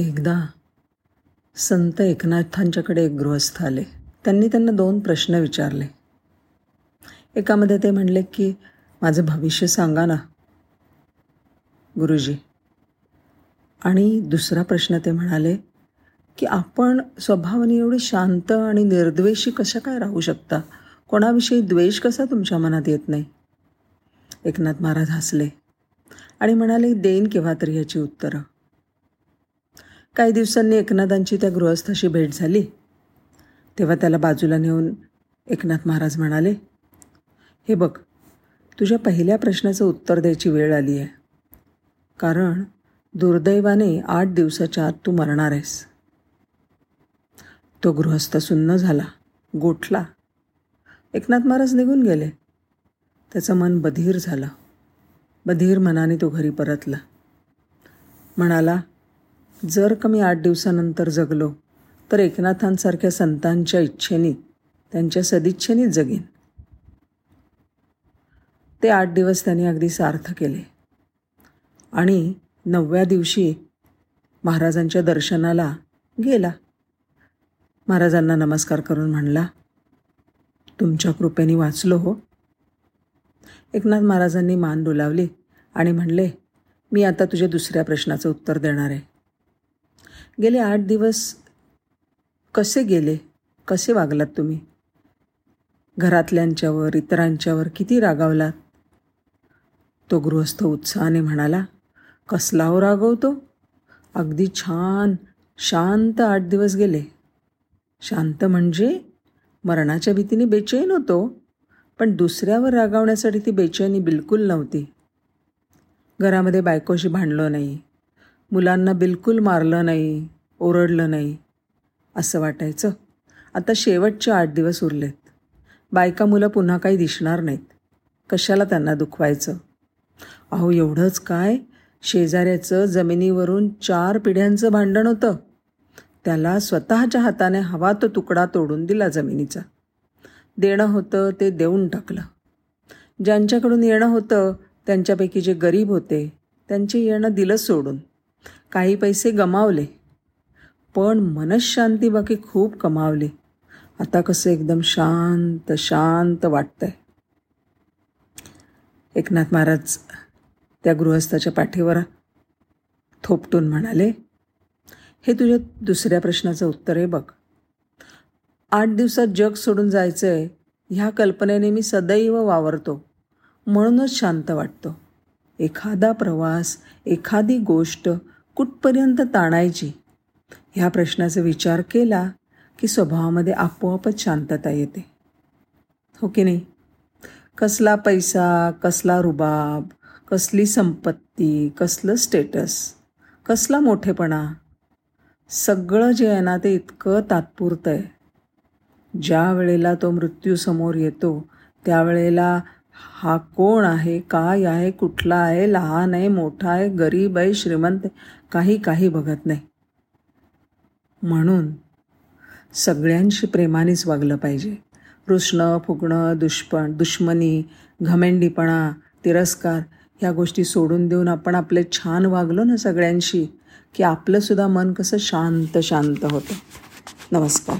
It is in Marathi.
एकदा संत एकनाथांच्याकडे एक गृहस्थ आले. त्यांनी त्यांना दोन प्रश्न विचारले. एकामध्ये ते म्हणले की माझं भविष्य सांगा ना गुरुजी. आणि दुसरा प्रश्न ते म्हणाले की आपण स्वभावाने एवढे शांत आणि निर्द्वेषी कशा काय राहू शकता? कोणाविषयी द्वेष कसा तुमच्या मनात येत नाही? एकनाथ महाराज हसले आणि म्हणाले देईन केव्हा तरी याची उत्तरं. काही दिवसांनी एकनाथांची त्या गृहस्थाशी भेट झाली. तेव्हा त्याला बाजूला नेऊन एकनाथ महाराज म्हणाले हे बघ तुझ्या पहिल्या प्रश्नाचं उत्तर द्यायची वेळ आली आहे. कारण दुर्दैवाने आठ दिवसाच्या आत तू मरणार आहेस. तो गृहस्थ सुन्न झाला गोठला. एकनाथ महाराज निघून गेले. त्याचं मन बधीर झालं. बधीर मनाने तो घरी परतला. म्हणाला जर का मी आठ दिवसानंतर जगलो तर एकनाथांसारख्या संतांच्या इच्छेने त्यांच्या सदिच्छेनेच जगेन. ते आठ दिवस त्यांनी अगदी सार्थ केले. आणि नवव्या दिवशी महाराजांच्या दर्शनाला गेला. महाराजांना नमस्कार करून म्हणला तुमच्या कृपेने वाचलो हो. एकनाथ महाराजांनी मान डोलावली आणि म्हणले मी आता तुझ्या दुसऱ्या प्रश्नाचं उत्तर देणार आहे. गेले आठ दिवस कसे गेले? कसे वागलात तुम्ही? घरातल्यांच्यावर इतरांच्यावर किती रागावलात? तो गृहस्थ उत्साहाने म्हणाला कसला हो रागवतो हो अगदी छान शांत आठ दिवस गेले. शांत म्हणजे मरणाच्या भीतीने बेचैन होतो पण दुसऱ्यावर रागावण्यासाठी ती बेचैनी बिलकुल नव्हती. घरामध्ये बायकोशी भांडलो नाही. मुलांना बिलकुल मारलं नाही ओरडलं नाही असं वाटायचं. आता शेवटचे आठ दिवस उरलेत. बायका मुलं पुन्हा काही दिसणार नाहीत. कशाला त्यांना दुखवायचं? अहो एवढंच काय? शेजाऱ्याचं जमिनीवरून चार पिढ्यांचं भांडण होतं. त्याला स्वतःच्या हाताने हवा तो तुकडा तोडून दिला जमिनीचा. देणं होतं ते देऊन टाकलं. ज्यांच्याकडून येणं होतं त्यांच्यापैकी जे गरीब होते त्यांचे येणं दिलं सोडून. काही पैसे गमावले. पण मनशांती बाकी खूप कमावली. आता कसं एकदम शांत शांत वाटतंय. एकनाथ महाराज त्या गृहस्थाच्या पाठीवर थोपटून म्हणाले हे तुझ्या दुसऱ्या प्रश्नाचं उत्तर आहे बघ. आठ दिवसात जग सोडून जायचं आहे ह्या कल्पनेने मी सदैव वावरतो. म्हणूनच शांत वाटतो. एखादा प्रवास एखादी गोष्ट कुठपर्यंत ताणायची? ह्या प्रश्नाचा विचार केला की स्वभावामध्ये आपोआपच शांतता येते. हो की नाही? कसला पैसा कसला रुबाब कसली संपत्ती कसलं स्टेटस कसला मोठेपणा? सगळं जे आहे ना ते इतकं तात्पुरतं आहे. ज्या वेळेला तो मृत्यूसमोर येतो त्यावेळेला हा कोण आहे काय आहे कुठला आहे लहान आहे मोठा आहे गरीब आहे श्रीमंत काही काही बघत नाही. म्हणून सगळ्यांशी प्रेमानेच वागलं पाहिजे. रुसणं फुगणं दुष्पण दुश्मनी घमेंडीपणा तिरस्कार ह्या गोष्टी सोडून देऊन आपण आपले छान वागलो ना सगळ्यांशी की आपलंसुद्धा मन कसं शांत शांत होतं. नमस्कार.